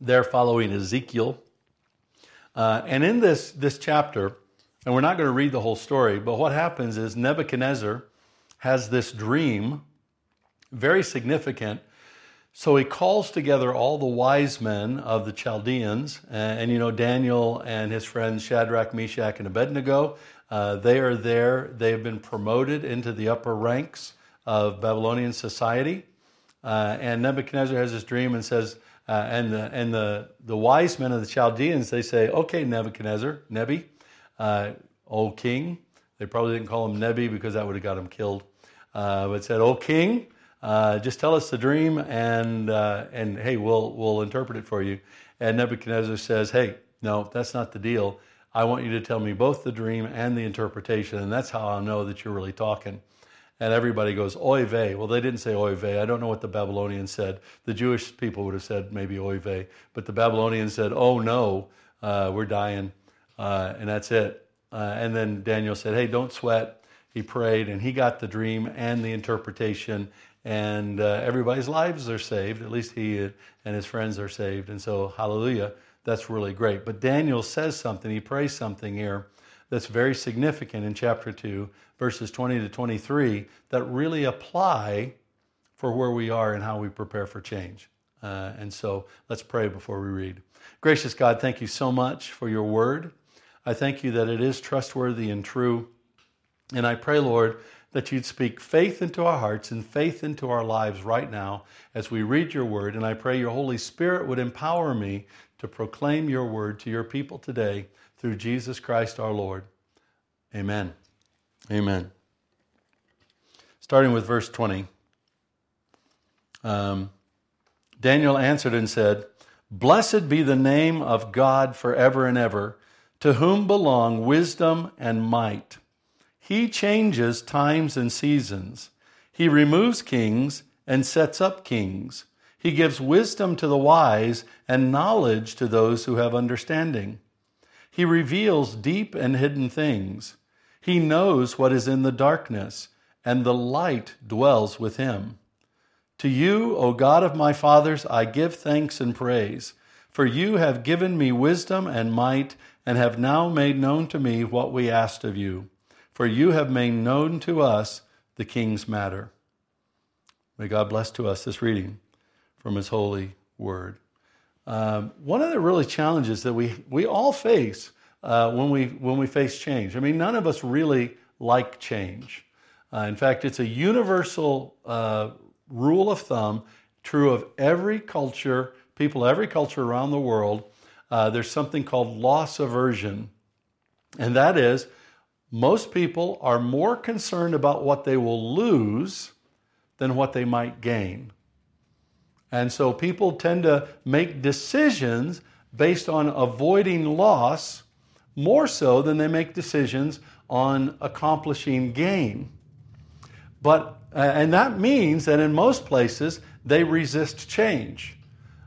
They're following Ezekiel. Uh, and in this, this chapter, and we're not going to read the whole story, but what happens is Nebuchadnezzar has this dream, very significant. So he calls together all the wise men of the Chaldeans, and, and you know, Daniel and his friends Shadrach, Meshach, and Abednego. Uh, they are there. They have been promoted into the upper ranks of Babylonian society. Uh, and Nebuchadnezzar has this dream and says, uh, and the, and the, the wise men of the Chaldeans, they say, okay, Nebuchadnezzar, Nebi, uh, O king. They probably didn't call him Nebi because that would have got him killed. Uh, but said, O king, uh, just tell us the dream and, uh, and hey, we'll, we'll interpret it for you. And Nebuchadnezzar says, hey, no, that's not the deal. I want you to tell me both the dream and the interpretation, and that's how I'll know that you're really talking. And everybody goes, oy vey. Well, they didn't say oy vey. I don't know what the Babylonians said. The Jewish people would have said maybe oy vey. But the Babylonians said, oh no, uh, we're dying. Uh, and that's it. Uh, and then Daniel said, hey, don't sweat. He prayed and he got the dream and the interpretation. And uh, everybody's lives are saved. At least he and his friends are saved. And so, hallelujah, that's really great. But Daniel says something, he prays something here that's very significant in chapter 2, verses 20 to 23, that really apply for where we are and how we prepare for change. Uh, and so let's pray before we read. Gracious God, thank you so much for your word. I thank you that it is trustworthy and true. And I pray, Lord, that you'd speak faith into our hearts and faith into our lives right now as we read your word. And I pray your Holy Spirit would empower me to proclaim your word to your people today through Jesus Christ our Lord. Amen. Amen. Starting with verse 20. Um, Daniel answered and said, Blessed be the name of God forever and ever, to whom belong wisdom and might. He changes times and seasons. He removes kings and sets up kings. He gives wisdom to the wise and knowledge to those who have understanding. He reveals deep and hidden things. He knows what is in the darkness, and the light dwells with him. To you, O God of my fathers, I give thanks and praise, for you have given me wisdom and might, and have now made known to me what we asked of you. For you have made known to us the king's matter. May God bless to us this reading from his holy word. Um, one of the really challenges that we, we all face uh, when, we, when we face change. I mean, none of us really like change. Uh, in fact, it's a universal uh, rule of thumb, true of every culture, people, every culture around the world. Uh, there's something called loss aversion. And that is, most people are more concerned about what they will lose than what they might gain. And so people tend to make decisions based on avoiding loss more so than they make decisions on accomplishing gain. But, uh, and that means that in most places, they resist change.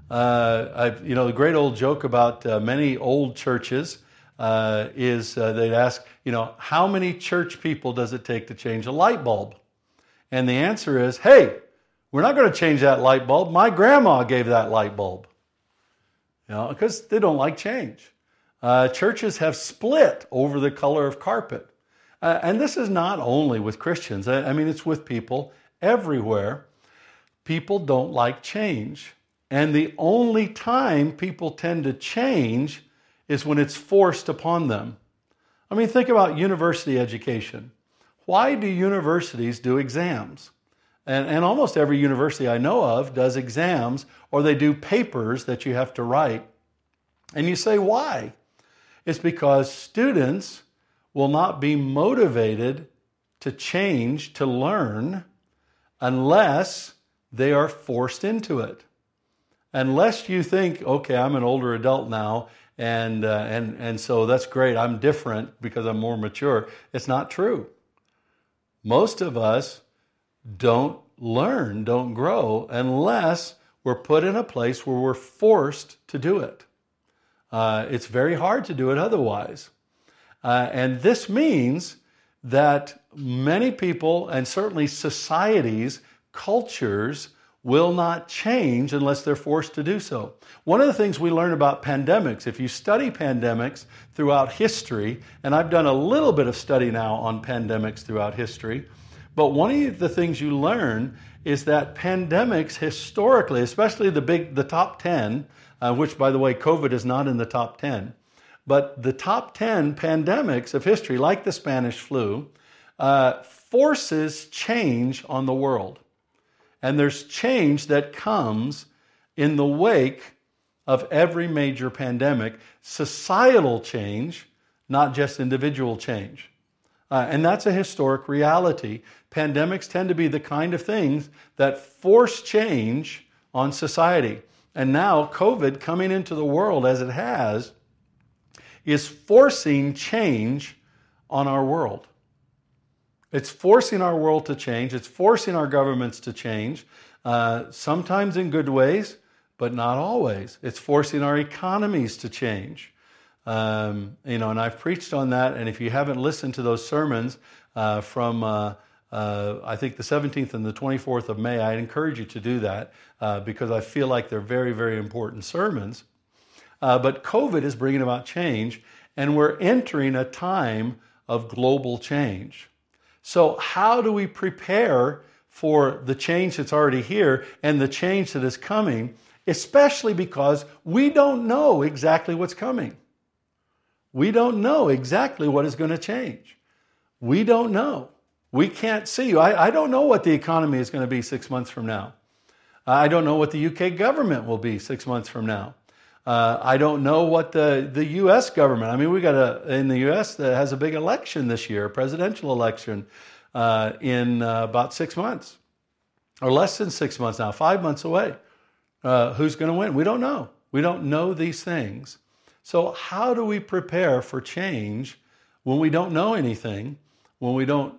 Uh, you know, the great old joke about uh, many old churches uh, is uh, they'd ask, you know, how many church people does it take to change a light bulb? And the answer is, hey, we're not going to change that light bulb. My grandma gave that light bulb. You know, because they don't like change. Uh, churches have split over the color of carpet. Uh, and this is not only with Christians, I, I mean, it's with people everywhere. People don't like change. And the only time people tend to change is when it's forced upon them. I mean, think about university education. Why do universities do exams? And, and almost every university I know of does exams or they do papers that you have to write. And you say, why? It's because students will not be motivated to change, to learn, unless they are forced into it. Unless you think, okay, I'm an older adult now, and, uh, and, and so that's great, I'm different because I'm more mature. It's not true. Most of us don't learn, don't grow, unless we're put in a place where we're forced to do it. Uh, it's very hard to do it otherwise. Uh, and this means that many people, and certainly societies, cultures, will not change unless they're forced to do so. One of the things we learn about pandemics, if you study pandemics throughout history, and I've done a little bit of study now on pandemics throughout history, but one of the things you learn is that pandemics historically, especially the big, the top 10, uh, which by the way, COVID is not in the top 10, but the top 10 pandemics of history, like the Spanish flu, uh, forces change on the world. And there's change that comes in the wake of every major pandemic, societal change, not just individual change. Uh, and that's a historic reality. Pandemics tend to be the kind of things that force change on society. And now, COVID coming into the world as it has is forcing change on our world. It's forcing our world to change. It's forcing our governments to change, uh, sometimes in good ways, but not always. It's forcing our economies to change. Um, you know, and I've preached on that. And if you haven't listened to those sermons uh, from, uh, uh I think the 17th and the 24th of May, I encourage you to do that uh, because I feel like they're very, very important sermons. Uh, but COVID is bringing about change, and we're entering a time of global change. So, how do we prepare for the change that's already here and the change that is coming, especially because we don't know exactly what's coming? We don't know exactly what is going to change. We don't know. We can't see. I, I don't know what the economy is going to be six months from now. I don't know what the UK government will be six months from now. Uh, I don't know what the, the U.S. government, I mean, we got a, in the U.S. that has a big election this year, a presidential election uh, in uh, about six months, or less than six months now, five months away. Uh, who's going to win? We don't know. We don't know these things. So, how do we prepare for change when we don't know anything, when we don't,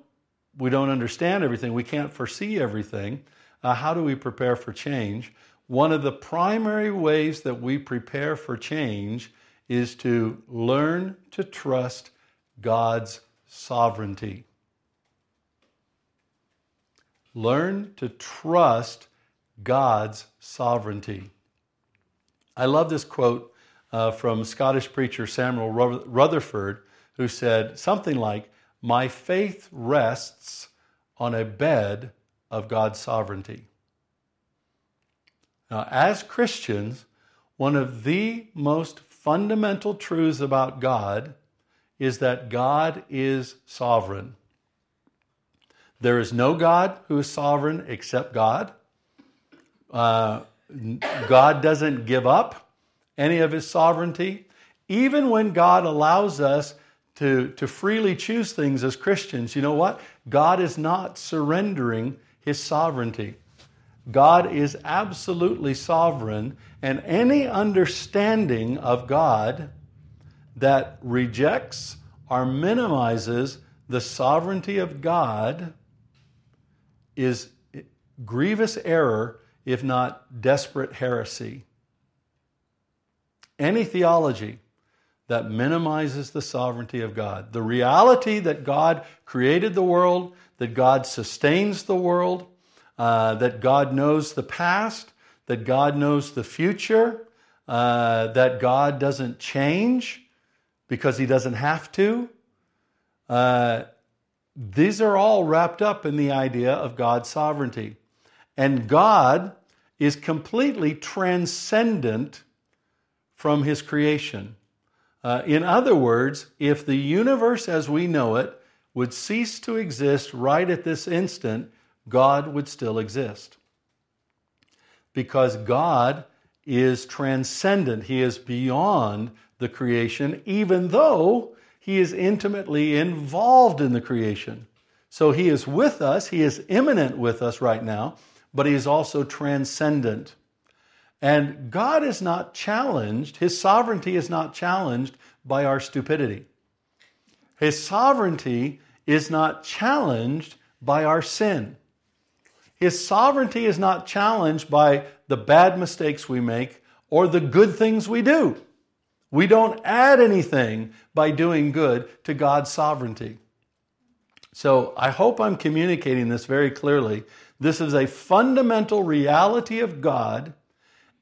we don't understand everything, we can't foresee everything? Uh, how do we prepare for change? One of the primary ways that we prepare for change is to learn to trust God's sovereignty. Learn to trust God's sovereignty. I love this quote uh, from Scottish preacher Samuel Rutherford, who said something like, My faith rests on a bed of God's sovereignty. Now, as Christians, one of the most fundamental truths about God is that God is sovereign. There is no God who is sovereign except God. Uh, God doesn't give up any of his sovereignty. Even when God allows us to, to freely choose things as Christians, you know what? God is not surrendering his sovereignty. God is absolutely sovereign, and any understanding of God that rejects or minimizes the sovereignty of God is grievous error, if not desperate heresy. Any theology that minimizes the sovereignty of God, the reality that God created the world, that God sustains the world, uh, that God knows the past, that God knows the future, uh, that God doesn't change because he doesn't have to. Uh, these are all wrapped up in the idea of God's sovereignty. And God is completely transcendent from his creation. Uh, in other words, if the universe as we know it would cease to exist right at this instant, God would still exist. Because God is transcendent, He is beyond the creation, even though He is intimately involved in the creation. So He is with us, He is immanent with us right now, but He is also transcendent. And God is not challenged, His sovereignty is not challenged by our stupidity. His sovereignty is not challenged by our sin. His sovereignty is not challenged by the bad mistakes we make or the good things we do. We don't add anything by doing good to God's sovereignty. So I hope I'm communicating this very clearly This is a fundamental reality of God,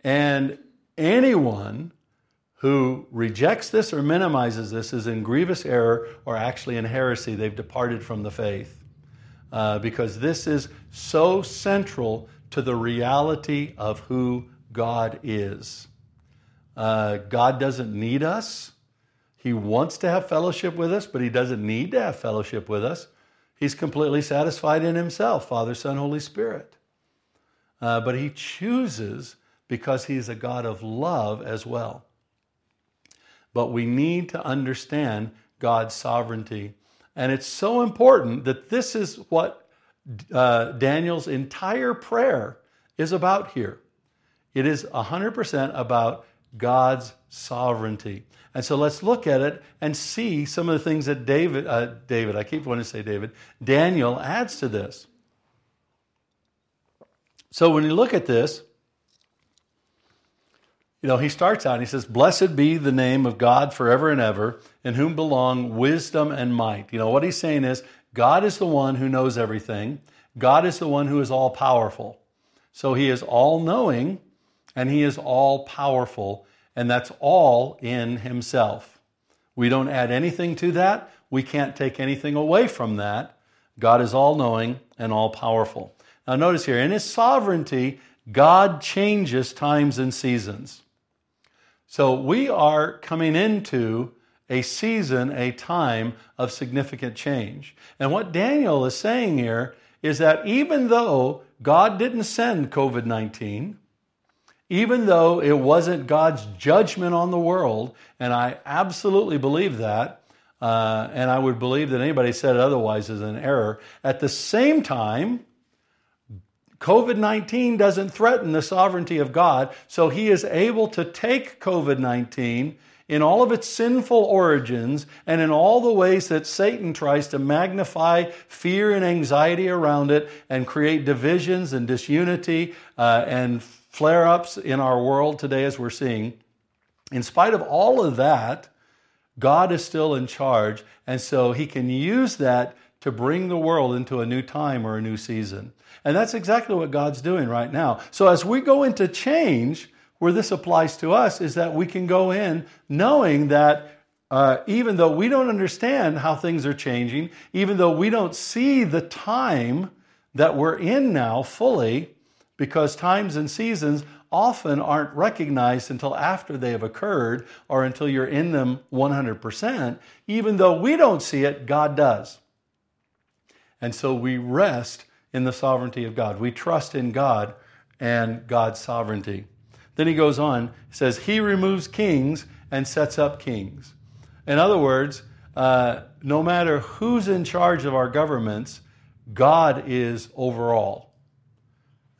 and anyone who rejects this or minimizes this is in grievous error or actually in heresy. They've departed from the faith. Uh, because this is so central to the reality of who God is. Uh, God doesn't need us. He wants to have fellowship with us, but He doesn't need to have fellowship with us. He's completely satisfied in Himself, Father, Son, Holy Spirit. Uh, but He chooses because He's a God of love as well. But we need to understand God's sovereignty. And it's so important that this is what uh, Daniel's entire prayer is about here. It is 100% about God's sovereignty. And so let's look at it and see some of the things that David, uh, David, I keep wanting to say David, Daniel adds to this. So when you look at this, you know, he starts out and he says, Blessed be the name of God forever and ever, in whom belong wisdom and might. You know, what he's saying is, God is the one who knows everything, God is the one who is all powerful. So he is all knowing and he is all powerful, and that's all in himself. We don't add anything to that, we can't take anything away from that. God is all knowing and all powerful. Now, notice here, in his sovereignty, God changes times and seasons. So we are coming into a season, a time of significant change. And what Daniel is saying here is that even though God didn't send COVID 19, even though it wasn't God's judgment on the world, and I absolutely believe that, uh, and I would believe that anybody said otherwise is an error. At the same time, COVID 19 doesn't threaten the sovereignty of God, so He is able to take COVID 19 in all of its sinful origins and in all the ways that Satan tries to magnify fear and anxiety around it and create divisions and disunity uh, and flare ups in our world today, as we're seeing. In spite of all of that, God is still in charge, and so He can use that to bring the world into a new time or a new season. And that's exactly what God's doing right now. So as we go into change, where this applies to us is that we can go in knowing that uh, even though we don't understand how things are changing, even though we don't see the time that we're in now fully, because times and seasons often aren't recognized until after they have occurred or until you're in them 100%. Even though we don't see it, God does. And so we rest in the sovereignty of God. We trust in God and God's sovereignty. Then he goes on, says, He removes kings and sets up kings. In other words, uh, no matter who's in charge of our governments, God is overall.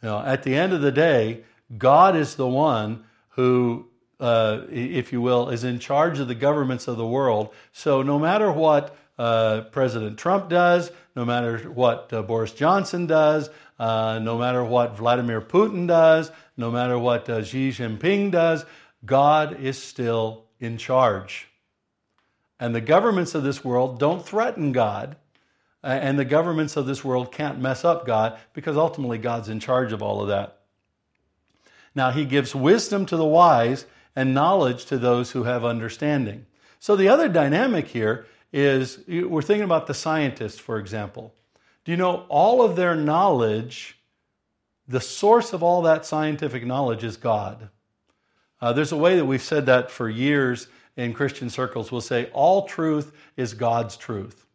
You know, at the end of the day, God is the one who, uh, if you will, is in charge of the governments of the world. So no matter what uh, President Trump does, no matter what uh, Boris Johnson does, uh, no matter what Vladimir Putin does, no matter what uh, Xi Jinping does, God is still in charge. And the governments of this world don't threaten God. And the governments of this world can't mess up God because ultimately God's in charge of all of that. Now, He gives wisdom to the wise and knowledge to those who have understanding. So, the other dynamic here is we're thinking about the scientists, for example. Do you know all of their knowledge, the source of all that scientific knowledge is God? Uh, there's a way that we've said that for years in Christian circles. We'll say all truth is God's truth,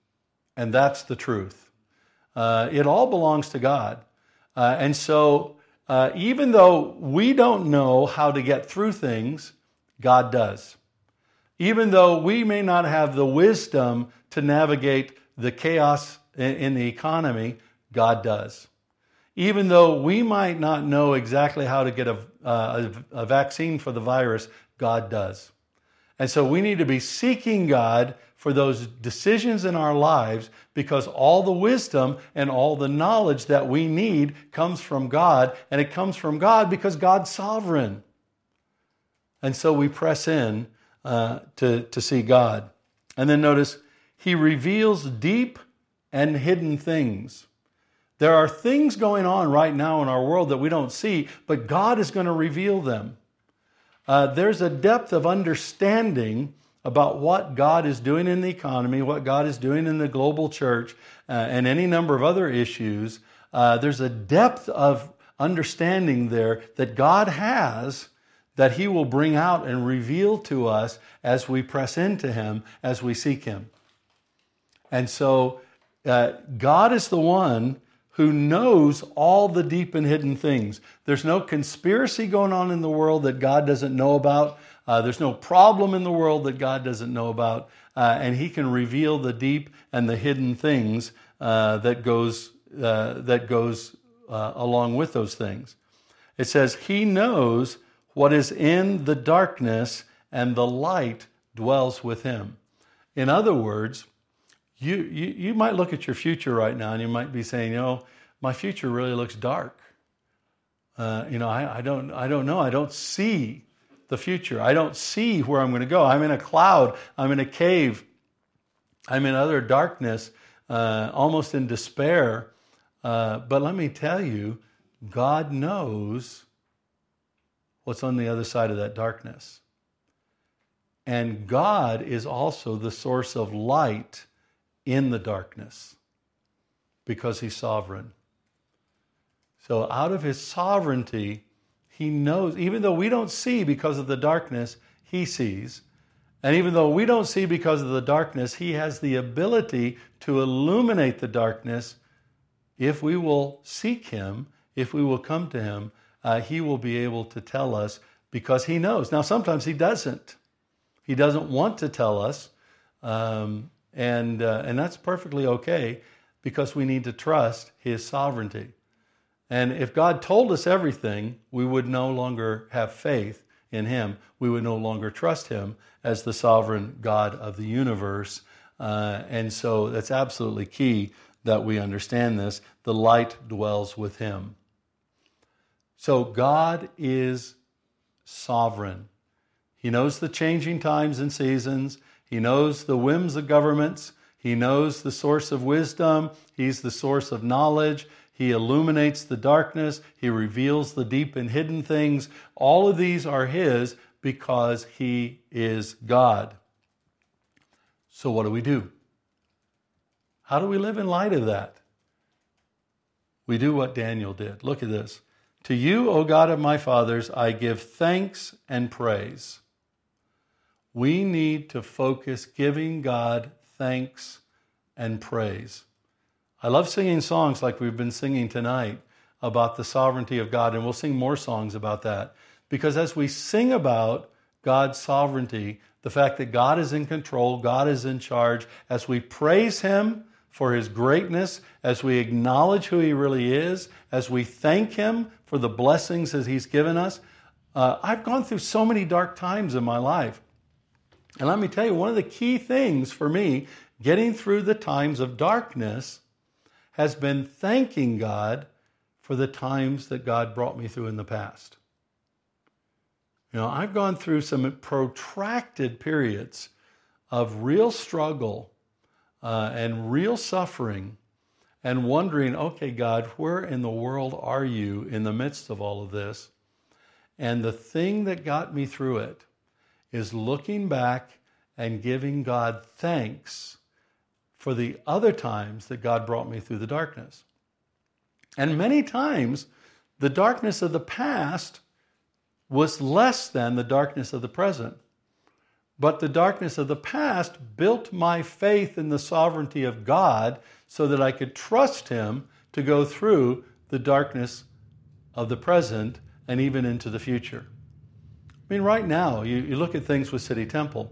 and that's the truth. Uh, it all belongs to God. Uh, and so, uh, even though we don't know how to get through things, God does. Even though we may not have the wisdom to navigate the chaos in the economy, God does. Even though we might not know exactly how to get a, a, vaccine for the virus, God does. And so we need to be seeking God for those decisions in our lives because all the wisdom and all the knowledge that we need comes from God, and it comes from God because God's sovereign. And so we press in uh, to, to see God. And then notice, He reveals deep and hidden things. There are things going on right now in our world that we don't see, but God is going to reveal them. Uh, there's a depth of understanding about what God is doing in the economy, what God is doing in the global church, uh, and any number of other issues. Uh, there's a depth of understanding there that God has that He will bring out and reveal to us as we press into Him, as we seek Him. And so, uh, God is the one who knows all the deep and hidden things. There's no conspiracy going on in the world that God doesn't know about. Uh, there's no problem in the world that God doesn't know about. Uh, and He can reveal the deep and the hidden things uh, that goes, uh, that goes uh, along with those things. It says, He knows what is in the darkness, and the light dwells with Him. In other words, you, you, you might look at your future right now and you might be saying, you know, my future really looks dark. Uh, you know, I, I, don't, I don't know. I don't see the future. I don't see where I'm going to go. I'm in a cloud. I'm in a cave. I'm in utter darkness, uh, almost in despair. Uh, but let me tell you, God knows what's on the other side of that darkness. And God is also the source of light in the darkness because he's sovereign. So, out of his sovereignty, he knows, even though we don't see because of the darkness, he sees. And even though we don't see because of the darkness, he has the ability to illuminate the darkness. If we will seek him, if we will come to him, uh, he will be able to tell us because he knows. Now, sometimes he doesn't. He doesn't want to tell us. Um, and, uh, and that's perfectly okay because we need to trust His sovereignty. And if God told us everything, we would no longer have faith in Him. We would no longer trust Him as the sovereign God of the universe. Uh, and so that's absolutely key that we understand this. The light dwells with Him. So God is sovereign. He knows the changing times and seasons. He knows the whims of governments. He knows the source of wisdom. He's the source of knowledge. He illuminates the darkness. He reveals the deep and hidden things. All of these are His because He is God. So, what do we do? How do we live in light of that? We do what Daniel did. Look at this. To you, O God of my fathers, I give thanks and praise we need to focus giving God thanks and praise. I love singing songs like we've been singing tonight about the sovereignty of God, and we'll sing more songs about that. Because as we sing about God's sovereignty, the fact that God is in control, God is in charge, as we praise Him for His greatness, as we acknowledge who He really is, as we thank Him for the blessings that He's given us. Uh, I've gone through so many dark times in my life. And let me tell you, one of the key things for me getting through the times of darkness has been thanking God for the times that God brought me through in the past. You know, I've gone through some protracted periods of real struggle uh, and real suffering and wondering, okay, God, where in the world are you in the midst of all of this? And the thing that got me through it is looking back and giving God thanks for the other times that God brought me through the darkness. And many times, the darkness of the past was less than the darkness of the present. But the darkness of the past built my faith in the sovereignty of God so that I could trust Him to go through the darkness of the present and even into the future. I mean, right now, you, you look at things with City Temple,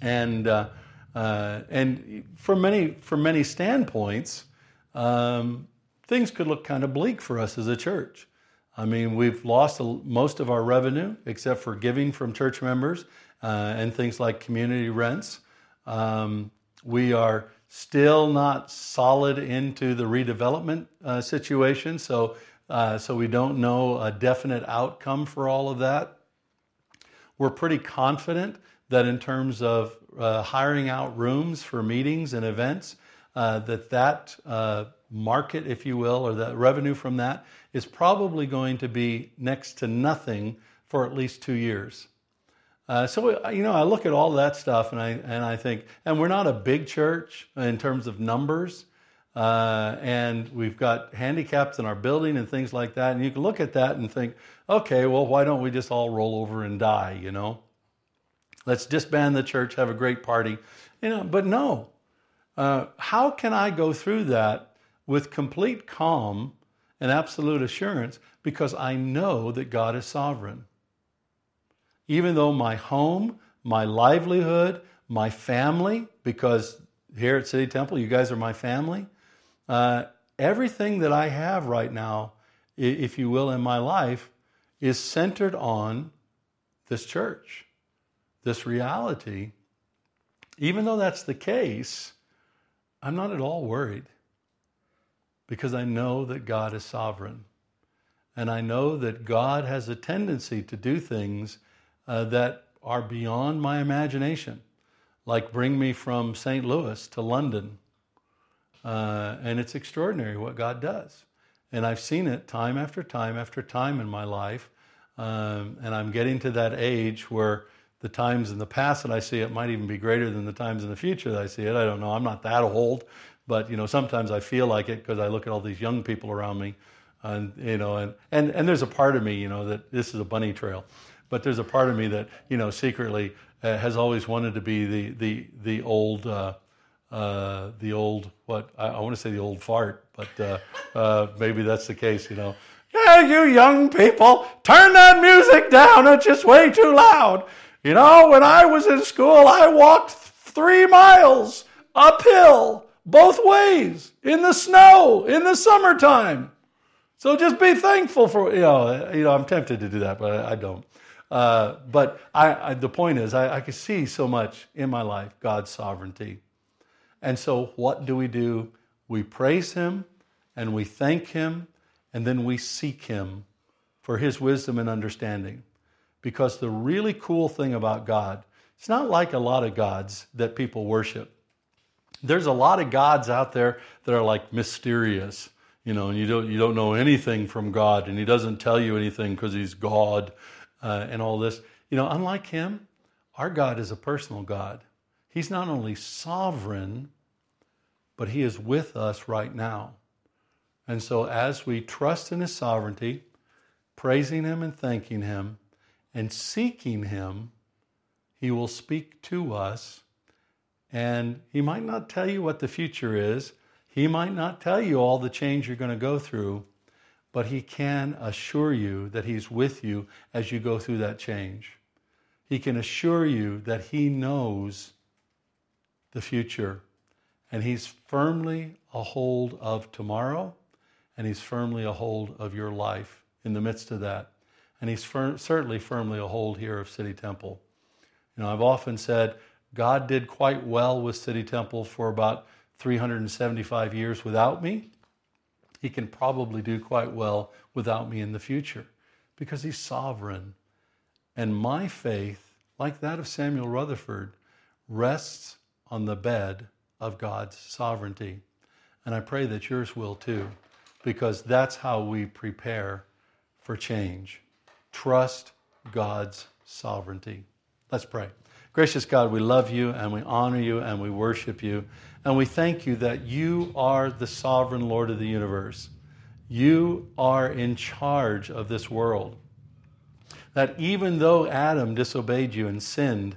and uh, uh, and from many from many standpoints, um, things could look kind of bleak for us as a church. I mean, we've lost most of our revenue except for giving from church members uh, and things like community rents. Um, we are still not solid into the redevelopment uh, situation, so uh, so we don't know a definite outcome for all of that. We're pretty confident that in terms of uh, hiring out rooms for meetings and events, uh, that that uh, market, if you will, or the revenue from that is probably going to be next to nothing for at least two years. Uh, so you know, I look at all that stuff and I and I think, and we're not a big church in terms of numbers, uh, and we've got handicaps in our building and things like that. And you can look at that and think, okay, well, why don't we just all roll over and die? You know, let's disband the church, have a great party, you know. But no, uh, how can I go through that with complete calm and absolute assurance because I know that God is sovereign? Even though my home, my livelihood, my family, because here at City Temple, you guys are my family, uh, everything that I have right now, if you will, in my life, is centered on this church, this reality. Even though that's the case, I'm not at all worried because I know that God is sovereign. And I know that God has a tendency to do things uh, that are beyond my imagination, like bring me from St. Louis to London. Uh, and it's extraordinary what God does. And I've seen it time after time after time in my life. Um, and I'm getting to that age where the times in the past that I see it might even be greater than the times in the future that I see it. I don't know. I'm not that old, but you know, sometimes I feel like it because I look at all these young people around me, and you know, and, and and there's a part of me, you know, that this is a bunny trail, but there's a part of me that you know secretly uh, has always wanted to be the the the old uh, uh, the old what I, I, want to say the old fart, but uh, uh, maybe that's the case. You know, yeah, you young people, turn that music down. It's just way too loud. You know, when I was in school, I walked three miles uphill both ways in the snow in the summertime. So just be thankful for you know. You know, I'm tempted to do that, but I, I don't. Uh, but I, I, the point is, I, I can see so much in my life God's sovereignty. And so, what do we do? We praise Him and we thank Him, and then we seek Him for His wisdom and understanding. Because the really cool thing about God, it's not like a lot of gods that people worship. There's a lot of gods out there that are like mysterious, you know, and you don't, you don't know anything from God, and He doesn't tell you anything because He's God uh, and all this. You know, unlike him, our God is a personal God. He's not only sovereign, but he is with us right now. And so, as we trust in his sovereignty, praising him and thanking him, and seeking him, he will speak to us. And he might not tell you what the future is, he might not tell you all the change you're going to go through, but He can assure you that He's with you as you go through that change. He can assure you that He knows the future and He's firmly a hold of tomorrow and He's firmly a hold of your life in the midst of that. And He's fir- certainly firmly a hold here of City Temple. You know, I've often said God did quite well with City Temple for about 375 years without me he can probably do quite well without me in the future because he's sovereign. And my faith, like that of Samuel Rutherford, rests on the bed of God's sovereignty. And I pray that yours will too, because that's how we prepare for change. Trust God's sovereignty. Let's pray. Gracious God, we love you and we honor you and we worship you. And we thank you that you are the sovereign Lord of the universe. You are in charge of this world. That even though Adam disobeyed you and sinned,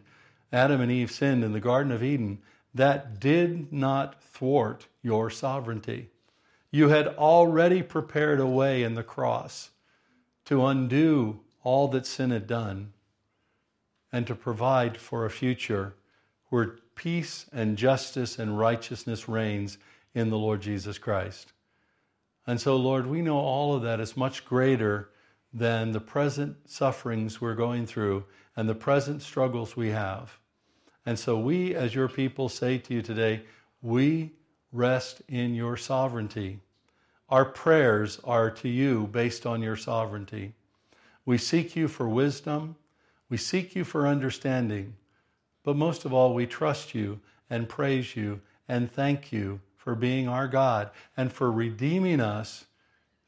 Adam and Eve sinned in the Garden of Eden, that did not thwart your sovereignty. You had already prepared a way in the cross to undo all that sin had done and to provide for a future where peace and justice and righteousness reigns in the Lord Jesus Christ. And so, Lord, we know all of that is much greater than the present sufferings we're going through and the present struggles we have. And so, we as your people say to you today, we rest in your sovereignty. Our prayers are to you based on your sovereignty. We seek you for wisdom. We seek you for understanding. But most of all, we trust you and praise you and thank you for being our God and for redeeming us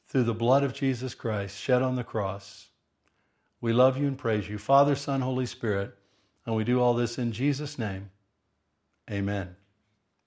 through the blood of Jesus Christ shed on the cross. We love you and praise you, Father, Son, Holy Spirit, and we do all this in Jesus' name. Amen.